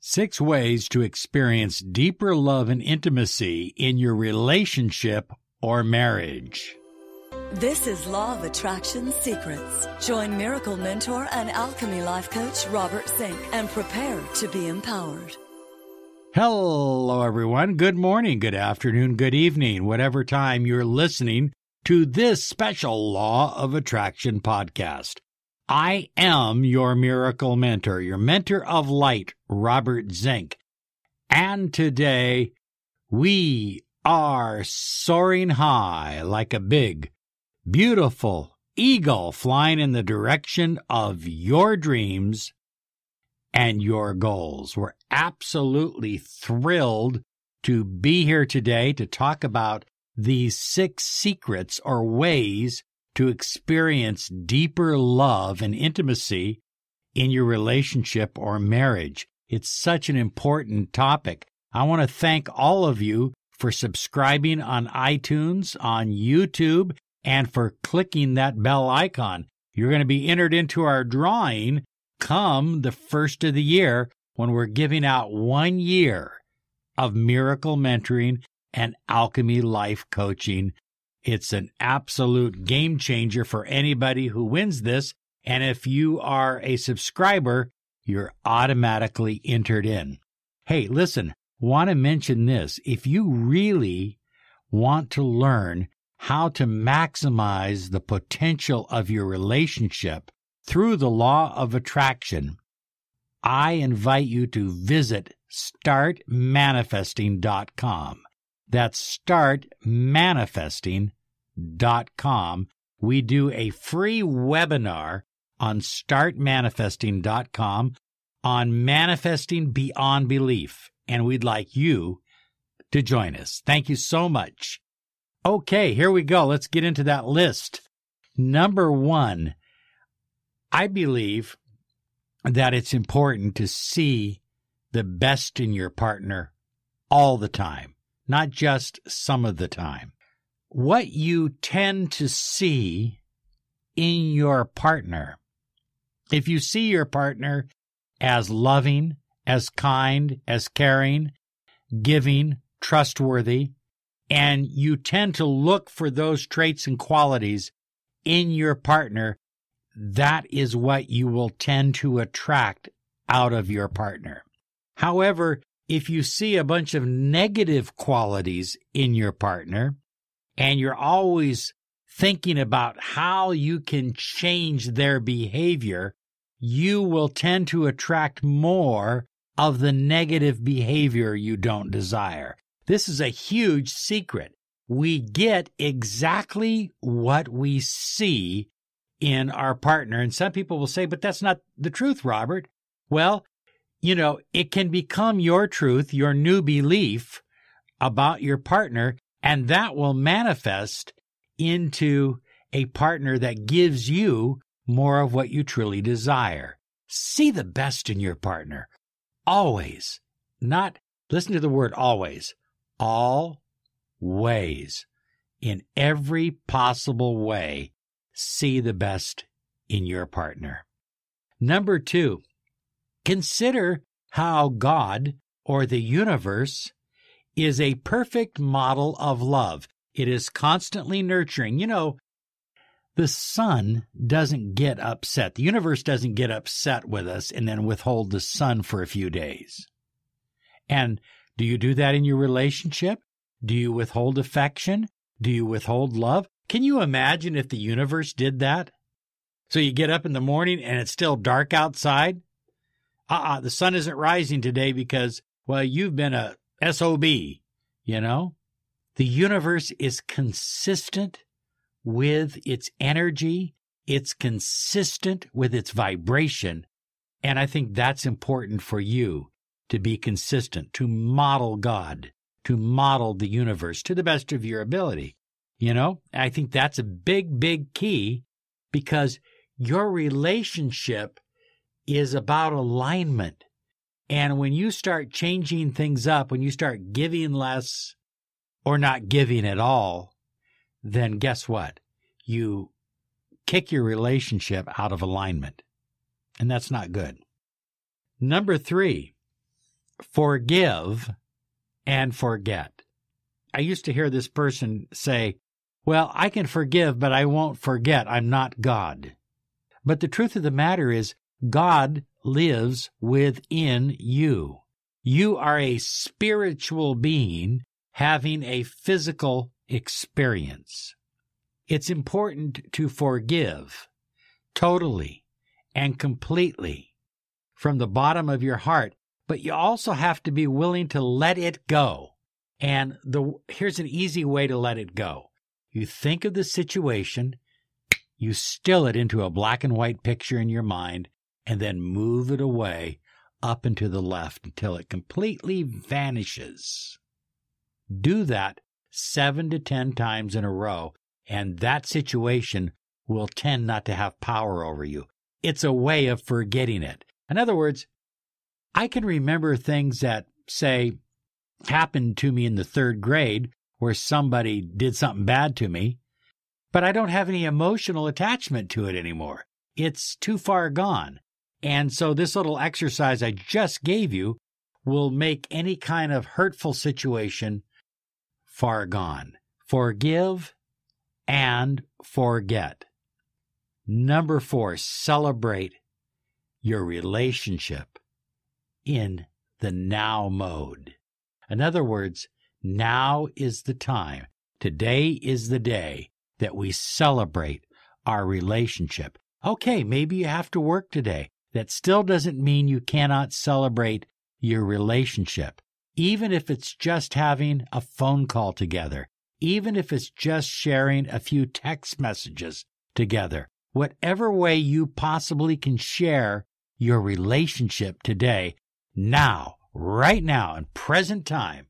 Six ways to experience deeper love and intimacy in your relationship or marriage. This is Law of Attraction Secrets. Join Miracle Mentor and Alchemy Life Coach Robert Zink and prepare to be empowered. Hello, everyone. Good morning, good afternoon, good evening, whatever time you're listening to this special Law of Attraction podcast. I am your miracle mentor, your mentor of light, Robert Zink. And today we are soaring high like a big, beautiful eagle flying in the direction of your dreams and your goals. We're absolutely thrilled to be here today to talk about these six secrets or ways to experience deeper love and intimacy in your relationship or marriage. It's such an important topic. I want to thank all of you for subscribing on iTunes, on YouTube, and for clicking that bell icon. You're going to be entered into our drawing come the first of the year when we're giving out one year of miracle mentoring and alchemy life coaching. It's an absolute game changer for anybody who wins this. And if you are a subscriber, you're automatically entered in. Hey, listen, want to mention this. If you really want to learn how to maximize the potential of your relationship through the law of attraction, I invite you to visit startmanifesting.com. That's startmanifesting.com. We do a free webinar on startmanifesting.com on manifesting beyond belief. And we'd like you to join us. Thank you so much. Okay, here we go. Let's get into that list. Number one, I believe that it's important to see the best in your partner all the time, not just some of the time. What you tend to see in your partner, if you see your partner as loving, as kind, as caring, giving, trustworthy, and you tend to look for those traits and qualities in your partner, that is what you will tend to attract out of your partner. However, if you see a bunch of negative qualities in your partner and you're always thinking about how you can change their behavior, you will tend to attract more of the negative behavior you don't desire. This is a huge secret. We get exactly what we see in our partner. And some people will say, but that's not the truth, Robert. Well, you know, it can become your truth, your new belief about your partner, and that will manifest into a partner that gives you more of what you truly desire. See the best in your partner. Always. Not, listen to the word always. All ways. In every possible way, see the best in your partner. Number two, consider how God or the universe is a perfect model of love. It is constantly nurturing. You know, the sun doesn't get upset. The universe doesn't get upset with us and then withhold the sun for a few days. And do you do that in your relationship? Do you withhold affection? Do you withhold love? Can you imagine if the universe did that? So you get up in the morning and it's still dark outside? Uh uh-uh, uh the sun isn't rising today because, well, you've been a SOB, you know? The universe is consistent with its energy, it's consistent with its vibration. And I think that's important for you to be consistent, to model God, to model the universe to the best of your ability. You know, I think that's a big, big key because your relationship is about alignment. And when you start changing things up, when you start giving less or not giving at all, then guess what? You kick your relationship out of alignment. And that's not good. Number three, forgive and forget. I used to hear this person say, Well, I can forgive, but I won't forget. I'm not God. But the truth of the matter is, God lives within you. You are a spiritual being having a physical experience. It's important to forgive totally and completely from the bottom of your heart, but you also have to be willing to let it go. And the here's an easy way to let it go. You think of the situation, you still it into a black and white picture in your mind, and then move it away up and to the left until it completely vanishes. Do that seven to ten times in a row, and that situation will tend not to have power over you. It's a way of forgetting it. In other words, I can remember things that, say, happened to me in the third grade where somebody did something bad to me, but I don't have any emotional attachment to it anymore. It's too far gone. And so this little exercise I just gave you will make any kind of hurtful situation far gone. Forgive and forget. Number four, celebrate your relationship in the now mode. In other words, now is the time. Today is the day that we celebrate our relationship. Okay, maybe you have to work today. That still doesn't mean you cannot celebrate your relationship. Even if it's just having a phone call together, even if it's just sharing a few text messages together, whatever way you possibly can share your relationship today, now, right now, in present time,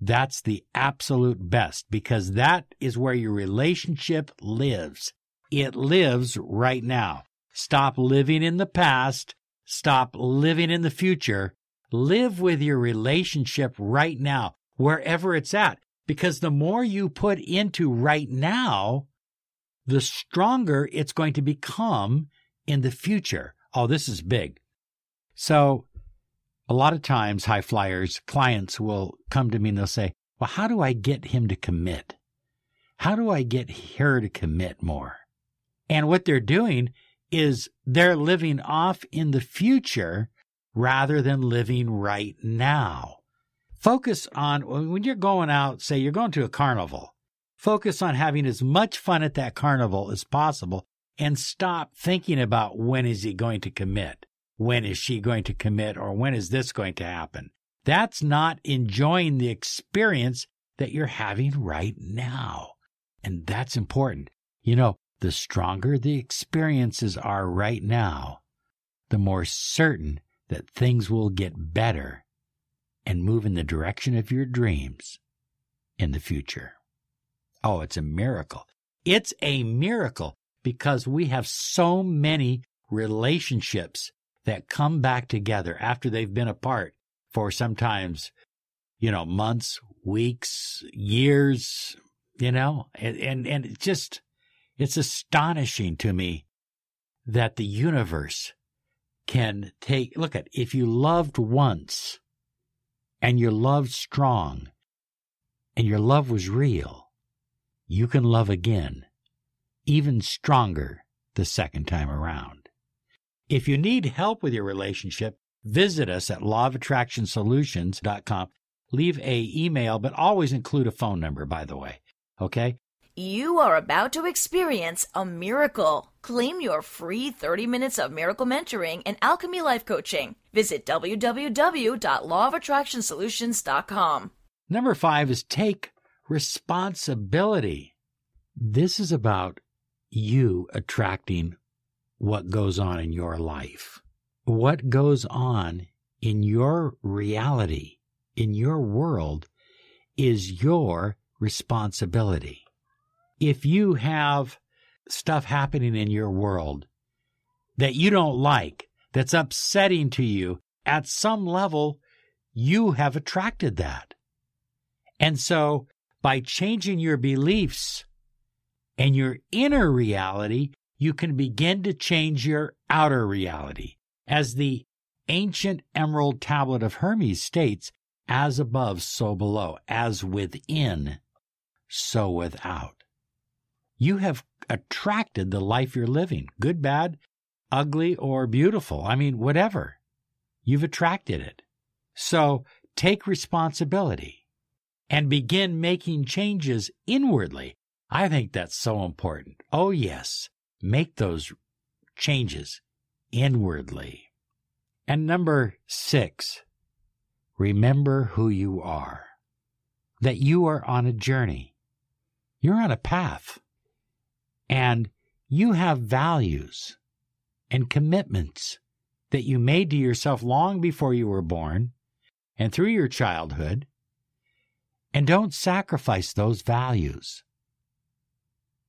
that's the absolute best because that is where your relationship lives. It lives right now. Stop living in the past. Stop living in the future. Live with your relationship right now, wherever it's at. Because the more you put into right now, the stronger it's going to become in the future. Oh, this is big. So, a lot of times, high flyers, clients will come to me and they'll say, Well, how do I get him to commit? How do I get her to commit more? And what they're doing is they're living off in the future rather than living right now. Focus on when you're going out, say you're going to a carnival, focus on having as much fun at that carnival as possible and stop thinking about when is he going to commit? When is she going to commit? Or when is this going to happen? That's not enjoying the experience that you're having right now. And that's important. You know, the stronger the experiences are right now, the more certain that things will get better and move in the direction of your dreams in the future. Oh, it's a miracle. It's a miracle because we have so many relationships that come back together after they've been apart for sometimes, you know, months, weeks, years, you know, and, and, and it just, it's astonishing to me that the universe can take, look at, if you loved once and your love strong and your love was real, you can love again, even stronger the second time around. If you need help with your relationship, visit us at lawofattractionsolutions.com. Leave a email, but always include a phone number, by the way. Okay? You are about to experience a miracle. Claim your free 30 minutes of miracle mentoring and alchemy life coaching. Visit www.lawofattractionsolutions.com. Number five is take responsibility. This is about you attracting what goes on in your life. What goes on in your reality, in your world, is your responsibility if you have stuff happening in your world that you don't like, that's upsetting to you, at some level, you have attracted that. And so by changing your beliefs and your inner reality, you can begin to change your outer reality. As the ancient emerald tablet of Hermes states, as above, so below, as within, so without. You have attracted the life you're living, good, bad, ugly, or beautiful. I mean, whatever. You've attracted it. So take responsibility and begin making changes inwardly. I think that's so important. Oh, yes, make those changes inwardly. And number six, remember who you are, that you are on a journey. You're on a path, and you have values and commitments that you made to yourself long before you were born and through your childhood, and don't sacrifice those values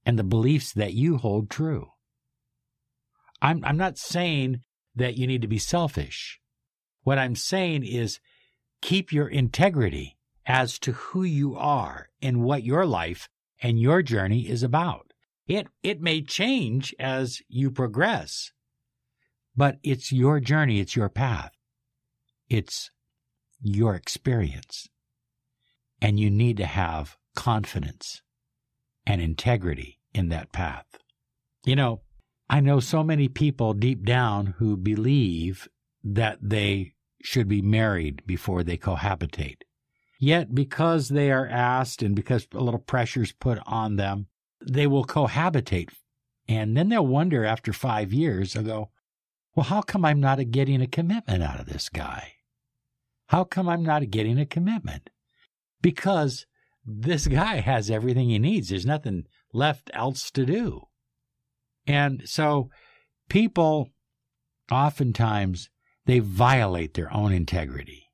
and the beliefs that you hold true. I'm, I'm not saying that you need to be selfish. What I'm saying is keep your integrity as to who you are and what your life and your journey is about. It, it may change as you progress, but it's your journey, it's your path, it's your experience. And you need to have confidence and integrity in that path. You know, I know so many people deep down who believe that they should be married before they cohabitate. Yet, because they are asked and because a little pressure is put on them, they will cohabitate. And then they'll wonder after five years, they'll go, well, how come I'm not getting a commitment out of this guy? How come I'm not getting a commitment? Because this guy has everything he needs. There's nothing left else to do. And so people oftentimes they violate their own integrity.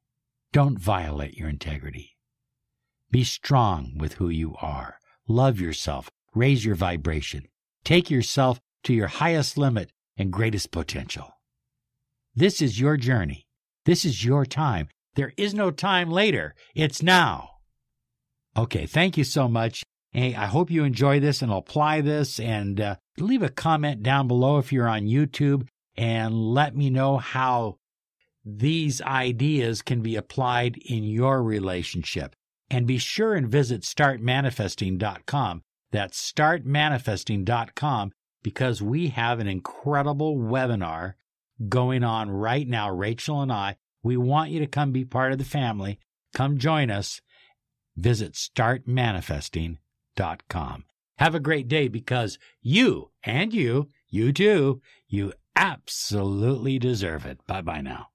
Don't violate your integrity. Be strong with who you are. Love yourself. Raise your vibration. Take yourself to your highest limit and greatest potential. This is your journey. This is your time. There is no time later. It's now. Okay, thank you so much. Hey, I hope you enjoy this and apply this and uh, leave a comment down below if you're on YouTube and let me know how these ideas can be applied in your relationship. And be sure and visit startmanifesting.com. That's startmanifesting.com because we have an incredible webinar going on right now. Rachel and I, we want you to come be part of the family. Come join us. Visit startmanifesting.com. Have a great day because you and you, you too, you absolutely deserve it. Bye bye now.